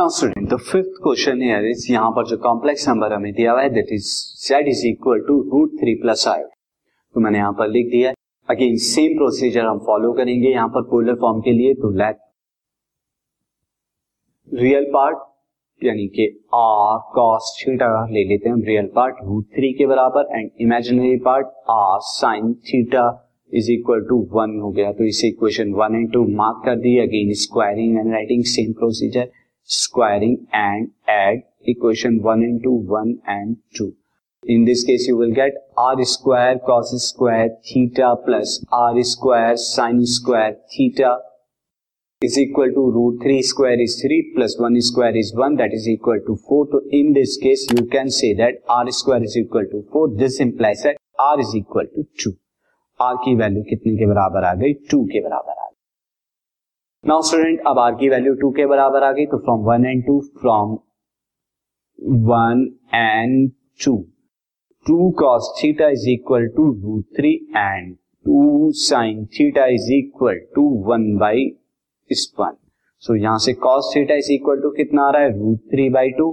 Now student the fifth question here is यहाँ पर जो कॉम्प्लेक्स नंबर हमें दिया हुआ है that is z is equal to root three plus i तो मैंने यहाँ पर लिख दिया अगेन सेम प्रोसीजर हम फॉलो करेंगे यहाँ पर पोलर फॉर्म के लिए तो लेट रियल पार्ट यानी कि आर कॉस थीटा ले लेते हैं रियल पार्ट रूट थ्री के बराबर and imaginary part r sine theta is equal to one हो गया। तो इसे equation one and two mark कर दी again squaring and writing same procedure squaring and add equation one in two one and two in this case you will get r square cos square theta plus r square sine square theta is equal to root three square is three plus one square is one that is equal to four तो in this case you can say that r square is equal to four this implies that r is equal to two r की value कितने के बराबर आ गई? Two के बराबर now student अब r की वैल्यू टू के बराबर आ गई तो from one and two from one and 2 2 cos theta is equal to root 3 and 2 sin theta is equal to 1 by इस वन सो यहाँ से cos theta is equal to कितना आ रहा है? Root three by two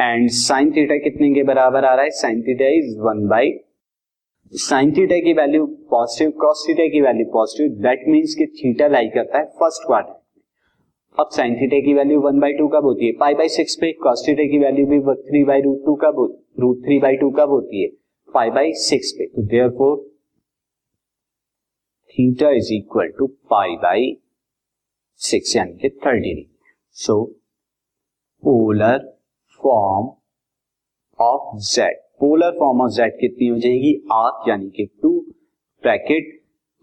and sine theta कितने के बराबर आ रहा है? Sine theta is one by sine theta की वैल्यू पॉजिटिव कॉस थीटा की वैल्यू पॉजिटिव दैट मीन्स कि थीटा लाई करता है फ़र्स्ट क्वार्टर अब साइन थीटा की वैल्यू वन बाई टू कब होती है? पाई बाई सिक्स पे कॉस थीटा की वैल्यू भी थ्री बाई रूट टू कब रूट थ्री बाई टू कब होती है? पाई बाई सिक्स पे। तो therefore theta is equal to pi by six यानी कि thirty degree so polar form of Z polar form of Z कितनी हो जाएगी? आर यानी कि two bracket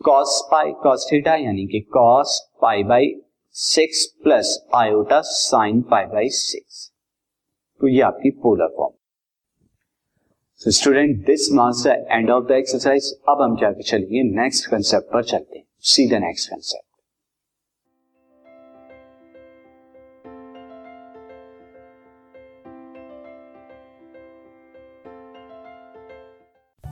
cos pi cos theta यानी कि cos pi by six plus iota sine pi by six तो ये आपकी polar form so student this the end of the exercise अब हम क्या चलेंगे? नेक्स्ट कंसेप्ट पर चलते हैं. See the next concept